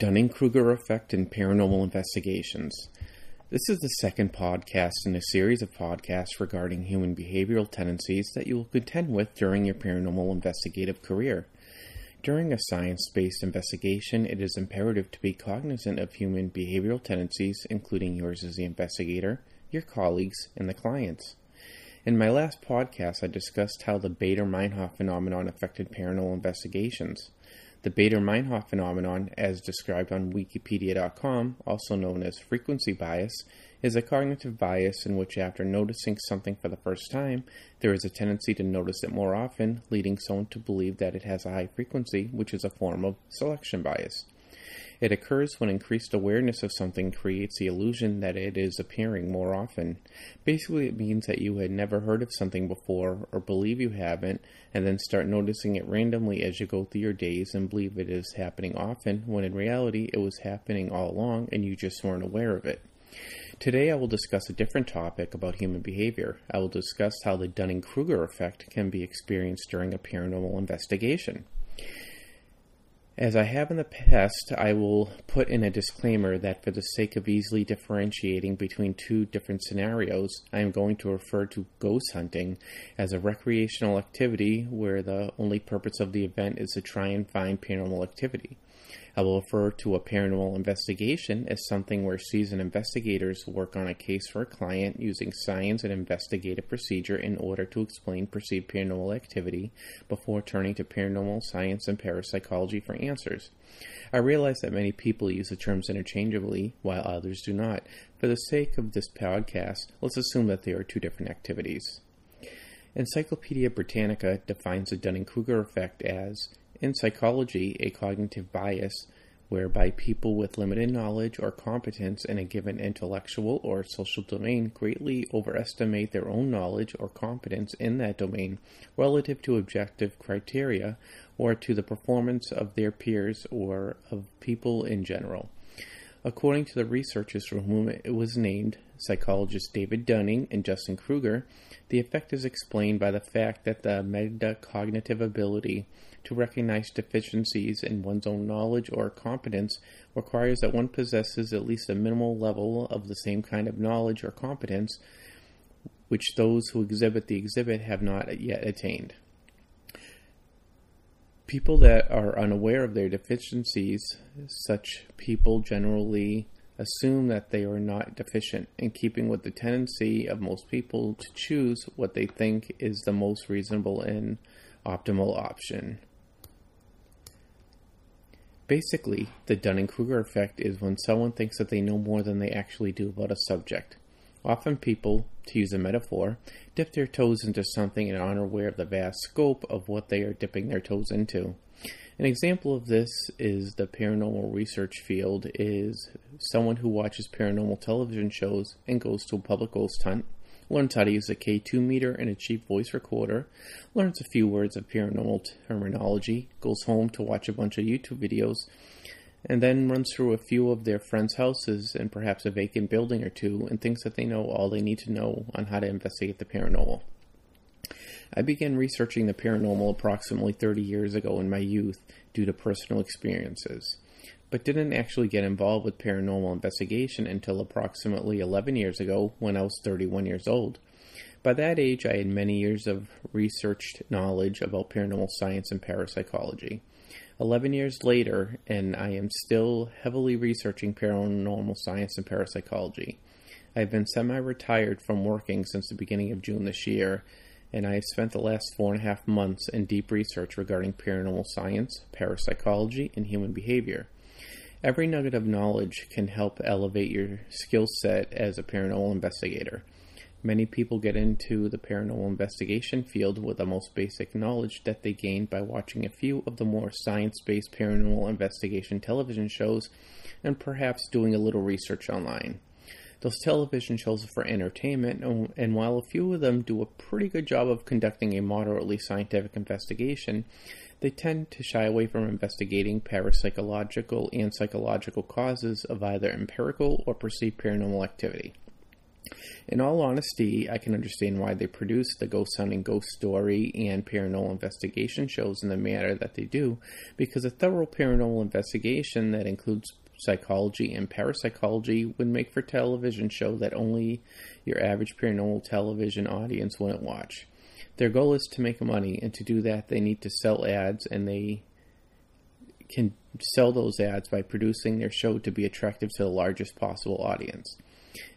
Dunning Kruger Effect in Paranormal Investigations. This is the second podcast in a series of podcasts regarding human behavioral tendencies that you will contend with during your paranormal investigative career. During a science based investigation, it is imperative to be cognizant of human behavioral tendencies, including yours as the investigator, your colleagues, and the clients. In my last podcast, I discussed how the Baader Meinhof phenomenon affected paranormal investigations. The Baader-Meinhof phenomenon, as described on Wikipedia.com, also known as frequency bias, is a cognitive bias in which, after noticing something for the first time, there is a tendency to notice it more often, leading someone to believe that it has a high frequency, which is a form of selection bias. It occurs when increased awareness of something creates the illusion that it is appearing more often. Basically, it means that you had never heard of something before or believe you haven't, and then start noticing it randomly as you go through your days and believe it is happening often, when in reality it was happening all along and you just weren't aware of it. Today, I will discuss a different topic about human behavior. I will discuss how the Dunning Kruger effect can be experienced during a paranormal investigation. As I have in the past, I will put in a disclaimer that for the sake of easily differentiating between two different scenarios, I am going to refer to ghost hunting as a recreational activity where the only purpose of the event is to try and find paranormal activity. I will refer to a paranormal investigation as something where seasoned investigators work on a case for a client using science and investigative procedure in order to explain perceived paranormal activity before turning to paranormal science and parapsychology for answers. I realize that many people use the terms interchangeably, while others do not. For the sake of this podcast, let's assume that they are two different activities. Encyclopedia Britannica defines the Dunning Kruger effect as in psychology, a cognitive bias whereby people with limited knowledge or competence in a given intellectual or social domain greatly overestimate their own knowledge or competence in that domain relative to objective criteria or to the performance of their peers or of people in general. According to the researchers for whom it was named, psychologists David Dunning and Justin Kruger, the effect is explained by the fact that the metacognitive ability to recognize deficiencies in one's own knowledge or competence requires that one possesses at least a minimal level of the same kind of knowledge or competence which those who exhibit the exhibit have not yet attained. People that are unaware of their deficiencies, such people generally assume that they are not deficient, in keeping with the tendency of most people to choose what they think is the most reasonable and optimal option. Basically, the Dunning Kruger effect is when someone thinks that they know more than they actually do about a subject. Often, people, to use a metaphor, dip their toes into something and are unaware of the vast scope of what they are dipping their toes into. An example of this is the paranormal research field is someone who watches paranormal television shows and goes to a public ghost hunt learns how to use a K2 meter and a cheap voice recorder, learns a few words of paranormal terminology, goes home to watch a bunch of YouTube videos, and then runs through a few of their friends' houses and perhaps a vacant building or two and thinks that they know all they need to know on how to investigate the paranormal. I began researching the paranormal approximately 30 years ago in my youth due to personal experiences but didn't actually get involved with paranormal investigation until approximately 11 years ago when I was 31 years old. By that age, I had many years of researched knowledge about paranormal science and parapsychology. 11 years later, and I am still heavily researching paranormal science and parapsychology. I've been semi retired from working since the beginning of June this year, and I have spent the last four and a half months in deep research regarding paranormal science, parapsychology, and human behavior. Every nugget of knowledge can help elevate your skill set as a paranormal investigator. Many people get into the paranormal investigation field with the most basic knowledge that they gained by watching a few of the more science based paranormal investigation television shows and perhaps doing a little research online. Those television shows are for entertainment, and while a few of them do a pretty good job of conducting a moderately scientific investigation, they tend to shy away from investigating parapsychological and psychological causes of either empirical or perceived paranormal activity. In all honesty, I can understand why they produce the ghost hunting, ghost story, and paranormal investigation shows in the manner that they do, because a thorough paranormal investigation that includes psychology and parapsychology would make for television show that only your average paranormal television audience wouldn't watch. Their goal is to make money, and to do that, they need to sell ads, and they can sell those ads by producing their show to be attractive to the largest possible audience.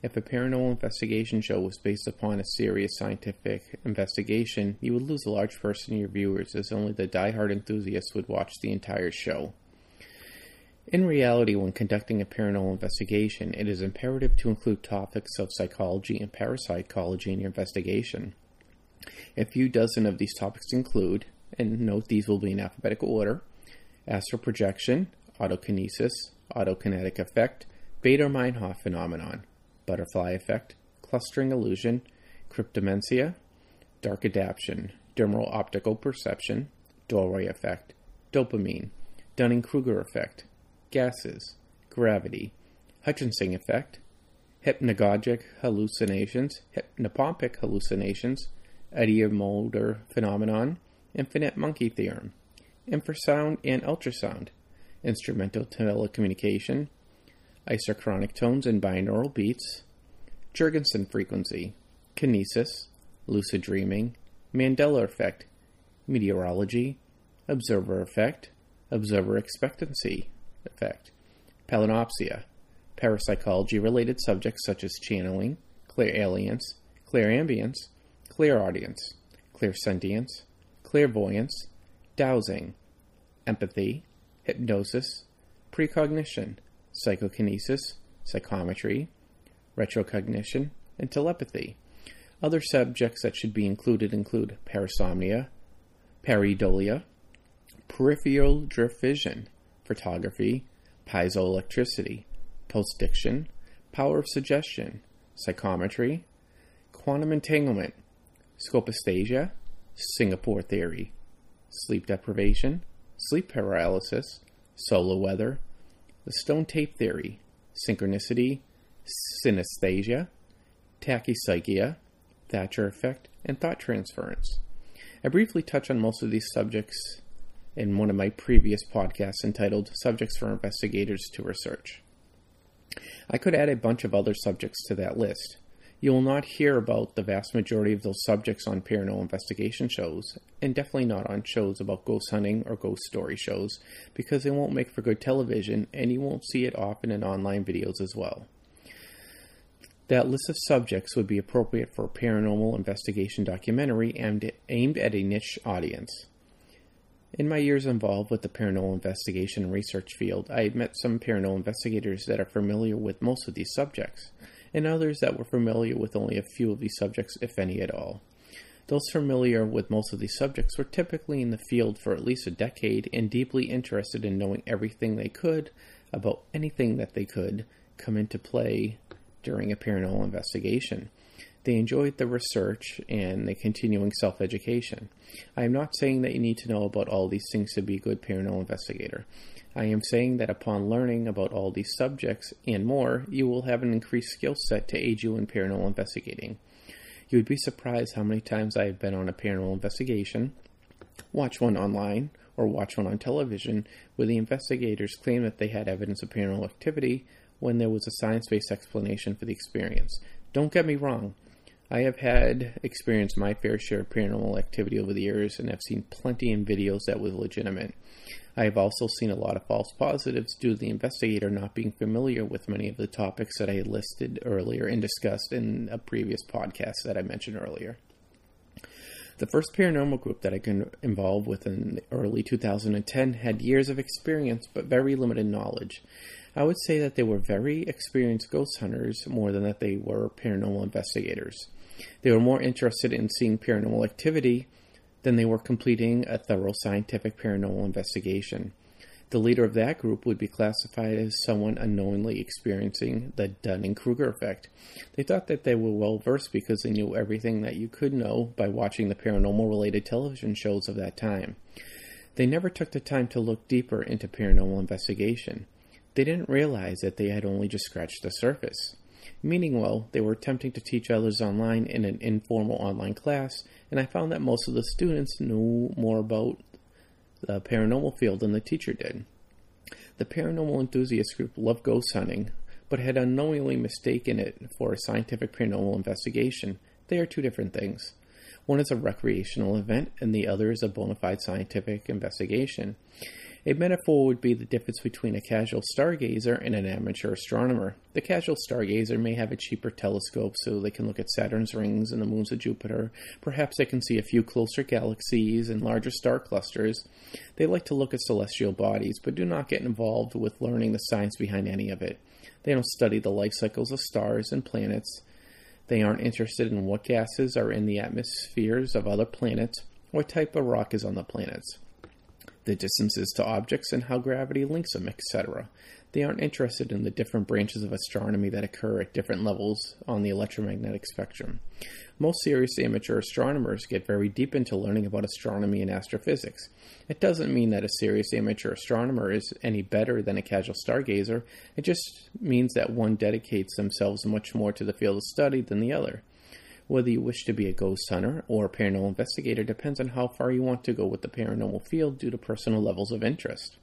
If a paranormal investigation show was based upon a serious scientific investigation, you would lose a large portion of your viewers, as only the die-hard enthusiasts would watch the entire show. In reality, when conducting a paranormal investigation, it is imperative to include topics of psychology and parapsychology in your investigation. A few dozen of these topics include, and note these will be in alphabetical order, astral projection, autokinesis, autokinetic effect, Baader-Meinhof phenomenon, butterfly effect, clustering illusion, cryptomnesia, dark adaptation, dermal optical perception, doorway effect, dopamine, Dunning-Kruger effect, gases, gravity, Hutchinson effect, hypnagogic hallucinations, hypnopompic hallucinations, Ideomotor phenomenon, infinite monkey theorem, infrasound and ultrasound, instrumental transcommunication, isochronic tones and binaural beats, Jurgenson frequency, kinesis, lucid dreaming, Mandela effect, meteorology, observer effect, observer expectancy effect, palinopsia, parapsychology related subjects such as channeling, clairalience, clairambience, clairaudience, clairsentience, clairvoyance, dowsing, empathy, hypnosis, precognition, psychokinesis, psychometry, retrocognition, and telepathy. Other subjects that should be included include parasomnia, pareidolia, peripheral drift vision, photography, piezoelectricity, postdiction, power of suggestion, psychometry, quantum entanglement, scopesthesia, Singapore theory, sleep deprivation, sleep paralysis, solar weather, the stone tape theory, synchronicity, synesthesia, tachypsychia, Thatcher effect, and thought transference. I briefly touch on most of these subjects in one of my previous podcasts entitled Subjects for Investigators to Research. I could add a bunch of other subjects to that list, you will not hear about the vast majority of those subjects on paranormal investigation shows, and definitely not on shows about ghost hunting or ghost story shows, because they won't make for good television, and you won't see it often in online videos as well. That list of subjects would be appropriate for a paranormal investigation documentary aimed at, a niche audience. In my years involved with the paranormal investigation and research field, I met some paranormal investigators that are familiar with most of these subjects and others that were familiar with only a few of these subjects, if any at all. Those familiar with most of these subjects were typically in the field for at least a decade and deeply interested in knowing everything they could about anything that they could come into play during a paranormal investigation. They enjoyed the research and the continuing self education. I am not saying that you need to know about all these things to be a good paranormal investigator. I am saying that upon learning about all these subjects and more, you will have an increased skill set to aid you in paranormal investigating. You would be surprised how many times I have been on a paranormal investigation, watch one online, or watch one on television where the investigators claim that they had evidence of paranormal activity when there was a science based explanation for the experience. Don't get me wrong, I have had experienced my fair share of paranormal activity over the years and have seen plenty in videos that was legitimate. I have also seen a lot of false positives due to the investigator not being familiar with many of the topics that I listed earlier and discussed in a previous podcast that I mentioned earlier. The first paranormal group that I got involved with in early 2010 had years of experience but very limited knowledge. I would say that they were very experienced ghost hunters more than that they were paranormal investigators. They were more interested in seeing paranormal activity than they were completing a thorough scientific paranormal investigation. The leader of that group would be classified as someone unknowingly experiencing the Dunning Kruger effect. They thought that they were well versed because they knew everything that you could know by watching the paranormal related television shows of that time. They never took the time to look deeper into paranormal investigation. They didn't realize that they had only just scratched the surface. Meaning well, they were attempting to teach others online in an informal online class, and I found that most of the students knew more about the paranormal field than the teacher did. The paranormal enthusiast group loved ghost hunting, but had unknowingly mistaken it for a scientific paranormal investigation. They are two different things. One is a recreational event, and the other is a bona fide scientific investigation. A metaphor would be the difference between a casual stargazer and an amateur astronomer. The casual stargazer may have a cheaper telescope so they can look at Saturn's rings and the moons of Jupiter. Perhaps they can see a few closer galaxies and larger star clusters. They like to look at celestial bodies, but do not get involved with learning the science behind any of it. They don't study the life cycles of stars and planets. They aren't interested in what gases are in the atmospheres of other planets, what type of rock is on the planets the distances to objects and how gravity links them, etc. They aren't interested in the different branches of astronomy that occur at different levels on the electromagnetic spectrum. Most serious amateur astronomers get very deep into learning about astronomy and astrophysics. It doesn't mean that a serious amateur astronomer is any better than a casual stargazer, it just means that one dedicates themselves much more to the field of study than the other. Whether you wish to be a ghost hunter or a paranormal investigator depends on how far you want to go with the paranormal field due to personal levels of interest.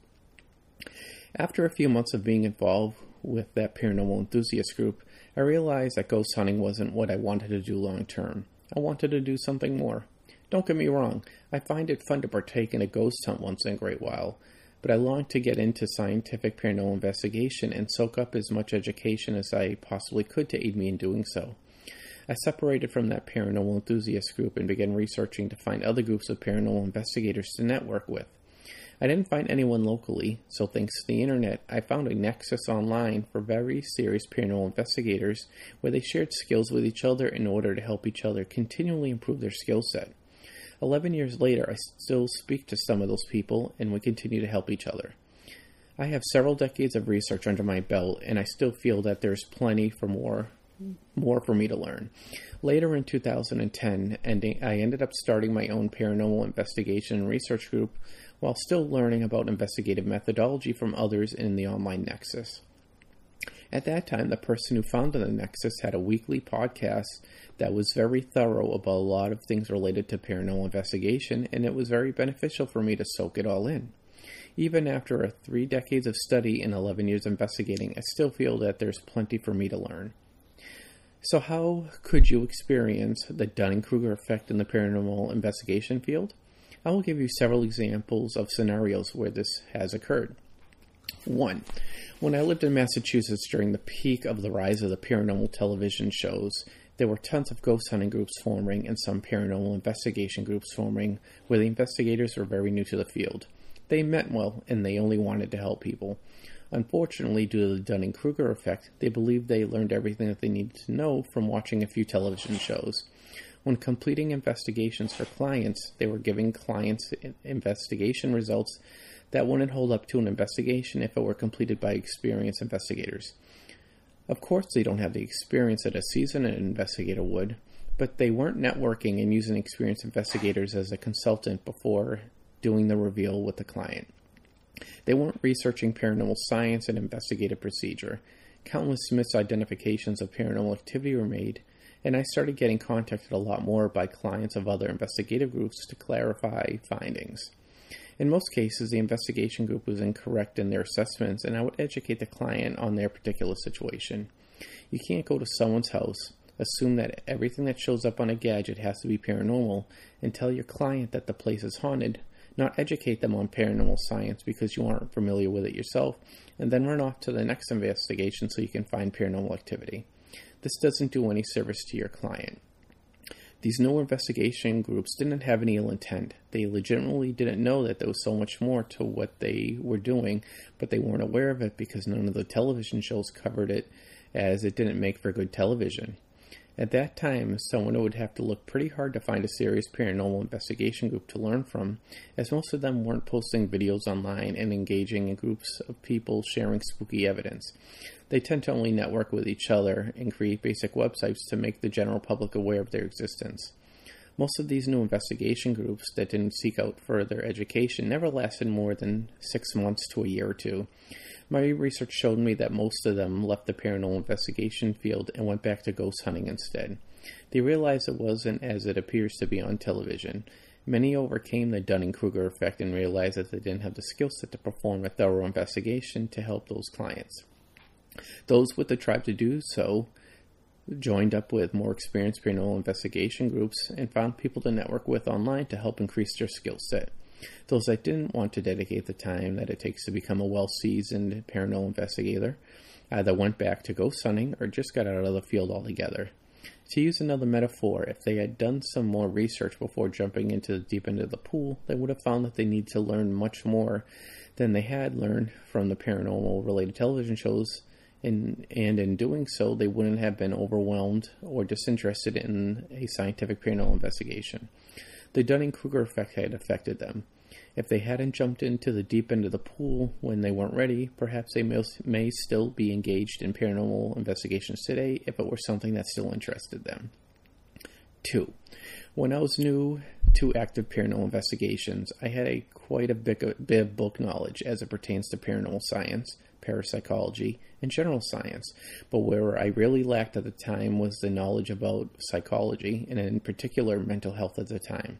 After a few months of being involved with that paranormal enthusiast group, I realized that ghost hunting wasn't what I wanted to do long term. I wanted to do something more. Don't get me wrong, I find it fun to partake in a ghost hunt once in a great while, but I long to get into scientific paranormal investigation and soak up as much education as I possibly could to aid me in doing so. I separated from that paranormal enthusiast group and began researching to find other groups of paranormal investigators to network with. I didn't find anyone locally, so thanks to the internet, I found a nexus online for very serious paranormal investigators where they shared skills with each other in order to help each other continually improve their skill set. Eleven years later, I still speak to some of those people and we continue to help each other. I have several decades of research under my belt, and I still feel that there's plenty for more more for me to learn. Later in 2010, ending, I ended up starting my own paranormal investigation and research group while still learning about investigative methodology from others in the online Nexus. At that time, the person who founded the Nexus had a weekly podcast that was very thorough about a lot of things related to paranormal investigation, and it was very beneficial for me to soak it all in. Even after three decades of study and 11 years investigating, I still feel that there's plenty for me to learn. So, how could you experience the Dunning Kruger effect in the paranormal investigation field? I will give you several examples of scenarios where this has occurred. One, when I lived in Massachusetts during the peak of the rise of the paranormal television shows, there were tons of ghost hunting groups forming and some paranormal investigation groups forming where the investigators were very new to the field. They meant well and they only wanted to help people. Unfortunately, due to the Dunning Kruger effect, they believed they learned everything that they needed to know from watching a few television shows. When completing investigations for clients, they were giving clients investigation results that wouldn't hold up to an investigation if it were completed by experienced investigators. Of course, they don't have the experience that a seasoned investigator would, but they weren't networking and using experienced investigators as a consultant before doing the reveal with the client. They weren't researching paranormal science and investigative procedure. Countless misidentifications of paranormal activity were made, and I started getting contacted a lot more by clients of other investigative groups to clarify findings. In most cases, the investigation group was incorrect in their assessments, and I would educate the client on their particular situation. You can't go to someone's house, assume that everything that shows up on a gadget has to be paranormal, and tell your client that the place is haunted not educate them on paranormal science because you aren't familiar with it yourself, and then run off to the next investigation so you can find paranormal activity. This doesn't do any service to your client. These no investigation groups didn't have any ill intent. They legitimately didn't know that there was so much more to what they were doing, but they weren't aware of it because none of the television shows covered it as it didn't make for good television. At that time, someone would have to look pretty hard to find a serious paranormal investigation group to learn from, as most of them weren't posting videos online and engaging in groups of people sharing spooky evidence. They tend to only network with each other and create basic websites to make the general public aware of their existence. Most of these new investigation groups that didn't seek out further education never lasted more than six months to a year or two. My research showed me that most of them left the paranormal investigation field and went back to ghost hunting instead. They realized it wasn't as it appears to be on television. Many overcame the Dunning Kruger effect and realized that they didn't have the skill set to perform a thorough investigation to help those clients. Those with the drive to do so joined up with more experienced paranormal investigation groups and found people to network with online to help increase their skill set. Those that didn't want to dedicate the time that it takes to become a well seasoned paranormal investigator either went back to ghost hunting or just got out of the field altogether. To use another metaphor, if they had done some more research before jumping into the deep end of the pool, they would have found that they need to learn much more than they had learned from the paranormal related television shows and, and in doing so, they wouldn't have been overwhelmed or disinterested in a scientific paranormal investigation. The Dunning Kruger effect had affected them. If they hadn't jumped into the deep end of the pool when they weren't ready, perhaps they may, may still be engaged in paranormal investigations today if it were something that still interested them. 2. When I was new to active paranormal investigations, I had a quite a bit of book knowledge as it pertains to paranormal science, parapsychology, and general science. But where I really lacked at the time was the knowledge about psychology, and in particular mental health at the time.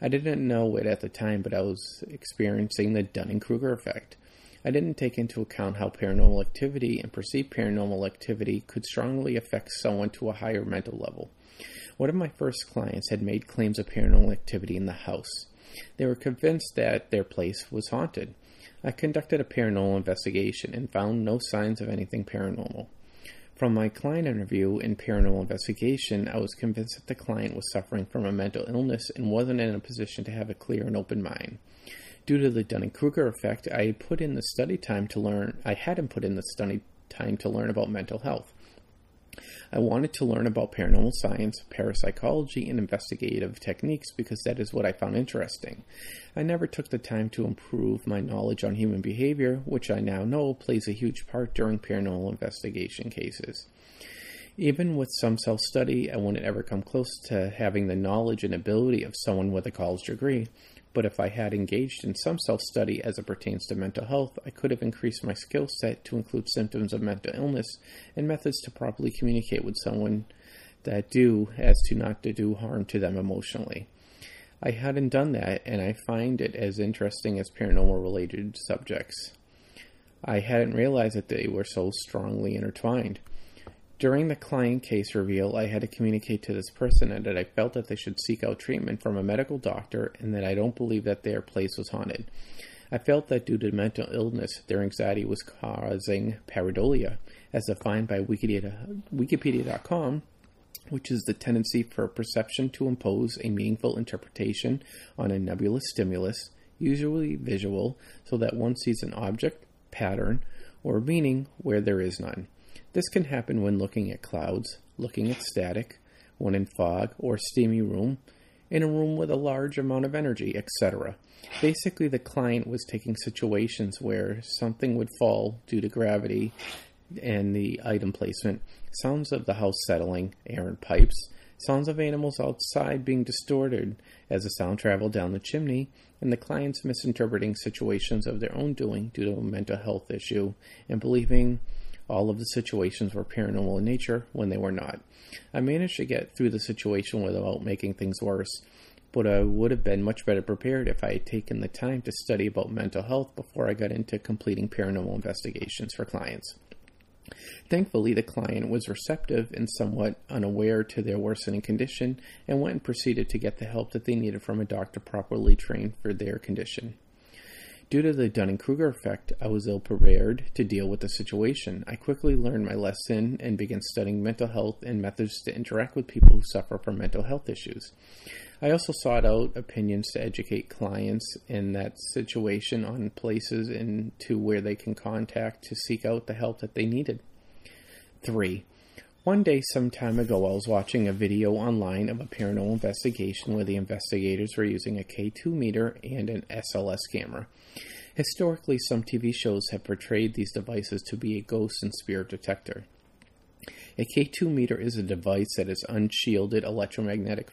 I didn't know it at the time, but I was experiencing the Dunning Kruger effect. I didn't take into account how paranormal activity and perceived paranormal activity could strongly affect someone to a higher mental level. One of my first clients had made claims of paranormal activity in the house. They were convinced that their place was haunted. I conducted a paranormal investigation and found no signs of anything paranormal. From my client interview and paranormal investigation, I was convinced that the client was suffering from a mental illness and wasn't in a position to have a clear and open mind. Due to the Dunning-Kruger effect, I put in the study time to learn. I hadn't put in the study time to learn about mental health. I wanted to learn about paranormal science, parapsychology, and investigative techniques because that is what I found interesting. I never took the time to improve my knowledge on human behavior, which I now know plays a huge part during paranormal investigation cases. Even with some self study, I wouldn't ever come close to having the knowledge and ability of someone with a college degree, but if I had engaged in some self study as it pertains to mental health, I could have increased my skill set to include symptoms of mental illness and methods to properly communicate with someone that do as to not to do harm to them emotionally. I hadn't done that, and I find it as interesting as paranormal related subjects. I hadn't realized that they were so strongly intertwined. During the client case reveal, I had to communicate to this person that I felt that they should seek out treatment from a medical doctor and that I don't believe that their place was haunted. I felt that due to mental illness, their anxiety was causing pareidolia, as defined by Wikipedia, Wikipedia.com, which is the tendency for perception to impose a meaningful interpretation on a nebulous stimulus, usually visual, so that one sees an object, pattern, or meaning where there is none. This can happen when looking at clouds, looking at static, when in fog or steamy room, in a room with a large amount of energy, etc. Basically, the client was taking situations where something would fall due to gravity and the item placement, sounds of the house settling, air in pipes, sounds of animals outside being distorted as the sound traveled down the chimney, and the clients misinterpreting situations of their own doing due to a mental health issue and believing all of the situations were paranormal in nature when they were not. I managed to get through the situation without making things worse, but I would have been much better prepared if I had taken the time to study about mental health before I got into completing paranormal investigations for clients. Thankfully, the client was receptive and somewhat unaware to their worsening condition and went and proceeded to get the help that they needed from a doctor properly trained for their condition. Due to the Dunning Kruger effect, I was ill prepared to deal with the situation. I quickly learned my lesson and began studying mental health and methods to interact with people who suffer from mental health issues. I also sought out opinions to educate clients in that situation on places and to where they can contact to seek out the help that they needed. 3. One day, some time ago, I was watching a video online of a paranormal investigation where the investigators were using a K2 meter and an SLS camera. Historically, some TV shows have portrayed these devices to be a ghost and spirit detector. A K2 meter is a device that is unshielded electromagnetic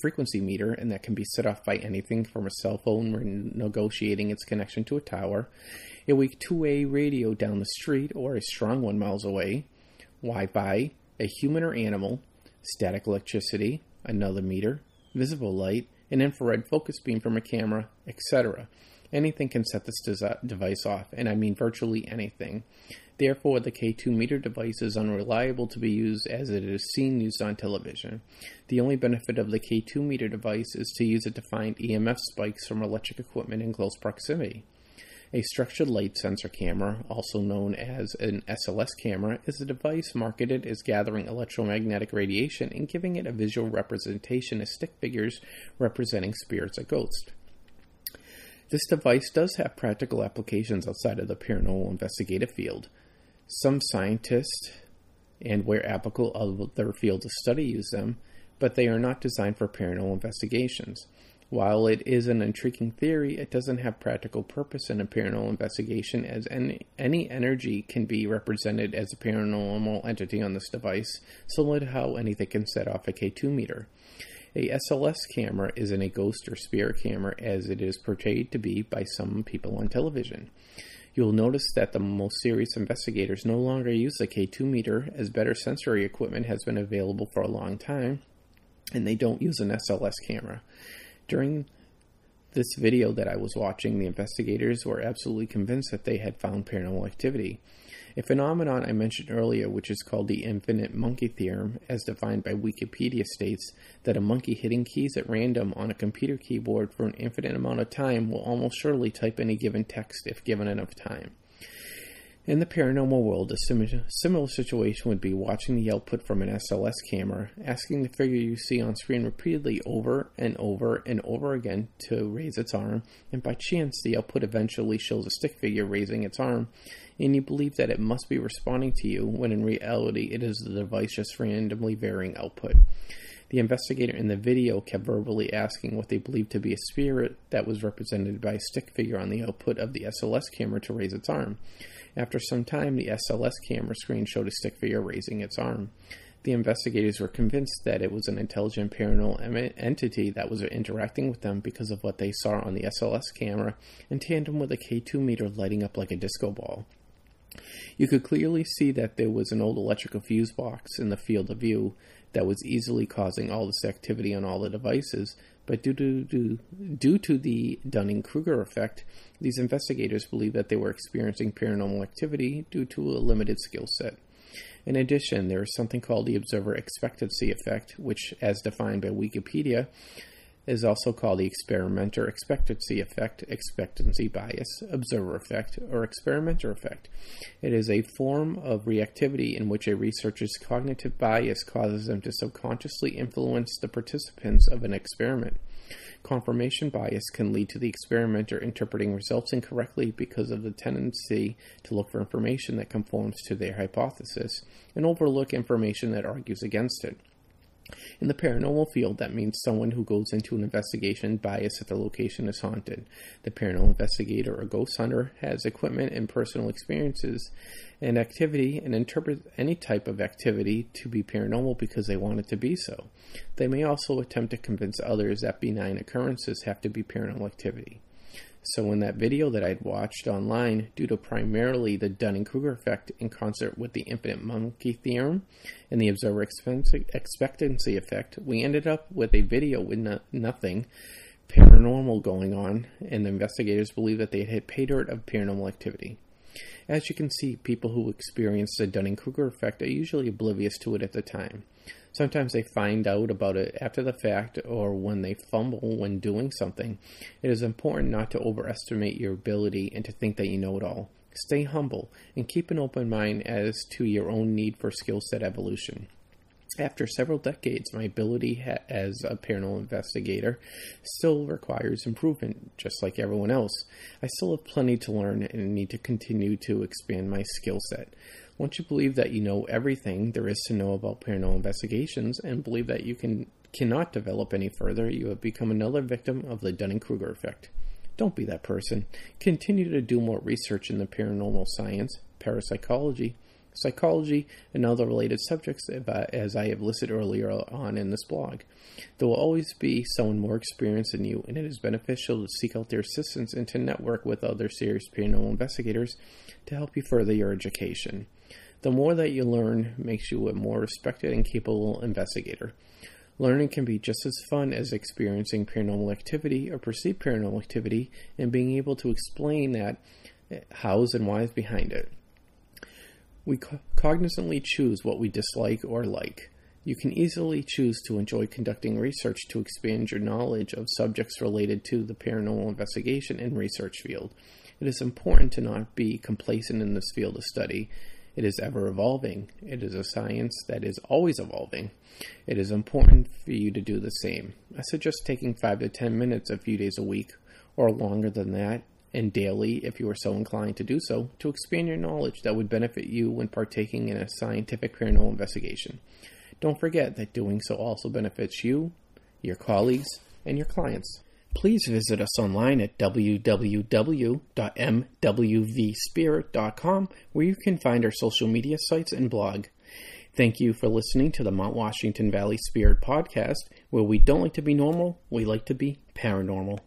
frequency meter and that can be set off by anything from a cell phone negotiating its connection to a tower, a weak two-way radio down the street or a strong one miles away, Wi-Fi, a human or animal, static electricity, another meter, visible light, an infrared focus beam from a camera, etc. Anything can set this device off, and I mean virtually anything. Therefore, the K2 meter device is unreliable to be used as it is seen used on television. The only benefit of the K2 meter device is to use it to find EMF spikes from electric equipment in close proximity. A structured light sensor camera, also known as an SLS camera, is a device marketed as gathering electromagnetic radiation and giving it a visual representation as stick figures representing spirits or ghosts. This device does have practical applications outside of the paranormal investigative field. Some scientists, and where applicable, other fields of study use them, but they are not designed for paranormal investigations. While it is an intriguing theory, it doesn't have practical purpose in a paranormal investigation, as any, any energy can be represented as a paranormal entity on this device, similar to how anything can set off a K2 meter. A SLS camera isn't a ghost or spirit camera as it is portrayed to be by some people on television. You'll notice that the most serious investigators no longer use the K2 meter as better sensory equipment has been available for a long time, and they don't use an SLS camera. During this video that I was watching, the investigators were absolutely convinced that they had found paranormal activity. A phenomenon I mentioned earlier, which is called the infinite monkey theorem, as defined by Wikipedia, states that a monkey hitting keys at random on a computer keyboard for an infinite amount of time will almost surely type any given text if given enough time. In the paranormal world, a similar situation would be watching the output from an SLS camera, asking the figure you see on screen repeatedly over and over and over again to raise its arm, and by chance the output eventually shows a stick figure raising its arm, and you believe that it must be responding to you, when in reality it is the device just randomly varying output. The investigator in the video kept verbally asking what they believed to be a spirit that was represented by a stick figure on the output of the SLS camera to raise its arm. After some time, the SLS camera screen showed a stick figure raising its arm. The investigators were convinced that it was an intelligent paranormal entity that was interacting with them because of what they saw on the SLS camera in tandem with a K2 meter lighting up like a disco ball. You could clearly see that there was an old electrical fuse box in the field of view that was easily causing all this activity on all the devices, but due to, due, due to the Dunning Kruger effect, these investigators believe that they were experiencing paranormal activity due to a limited skill set. In addition, there is something called the observer expectancy effect, which, as defined by Wikipedia, is also called the experimenter expectancy effect, expectancy bias, observer effect, or experimenter effect. It is a form of reactivity in which a researcher's cognitive bias causes them to subconsciously influence the participants of an experiment. Confirmation bias can lead to the experimenter interpreting results incorrectly because of the tendency to look for information that conforms to their hypothesis and overlook information that argues against it. In the paranormal field, that means someone who goes into an investigation biased that the location is haunted. The paranormal investigator or ghost hunter has equipment and personal experiences and activity and interprets any type of activity to be paranormal because they want it to be so. They may also attempt to convince others that benign occurrences have to be paranormal activity. So, in that video that I'd watched online, due to primarily the Dunning Kruger effect in concert with the infinite monkey theorem and the observer expectancy effect, we ended up with a video with no- nothing paranormal going on, and the investigators believe that they had hit pay dirt of paranormal activity. As you can see, people who experience the Dunning Kruger effect are usually oblivious to it at the time. Sometimes they find out about it after the fact or when they fumble when doing something. It is important not to overestimate your ability and to think that you know it all. Stay humble and keep an open mind as to your own need for skill set evolution. After several decades, my ability ha- as a paranormal investigator still requires improvement, just like everyone else. I still have plenty to learn and need to continue to expand my skill set. Once you believe that you know everything there is to know about paranormal investigations and believe that you can cannot develop any further, you have become another victim of the Dunning-Kruger effect. Don't be that person. Continue to do more research in the paranormal science, parapsychology, psychology, and other related subjects as I have listed earlier on in this blog. There will always be someone more experienced than you, and it is beneficial to seek out their assistance and to network with other serious paranormal investigators to help you further your education. The more that you learn makes you a more respected and capable investigator. Learning can be just as fun as experiencing paranormal activity or perceived paranormal activity and being able to explain that hows and whys behind it. We co- cognizantly choose what we dislike or like. You can easily choose to enjoy conducting research to expand your knowledge of subjects related to the paranormal investigation and research field. It is important to not be complacent in this field of study. It is ever evolving. It is a science that is always evolving. It is important for you to do the same. I suggest taking 5 to 10 minutes a few days a week, or longer than that, and daily, if you are so inclined to do so, to expand your knowledge that would benefit you when partaking in a scientific paranormal investigation. Don't forget that doing so also benefits you, your colleagues, and your clients. Please visit us online at www.mwvspirit.com where you can find our social media sites and blog. Thank you for listening to the Mount Washington Valley Spirit Podcast, where we don't like to be normal, we like to be paranormal.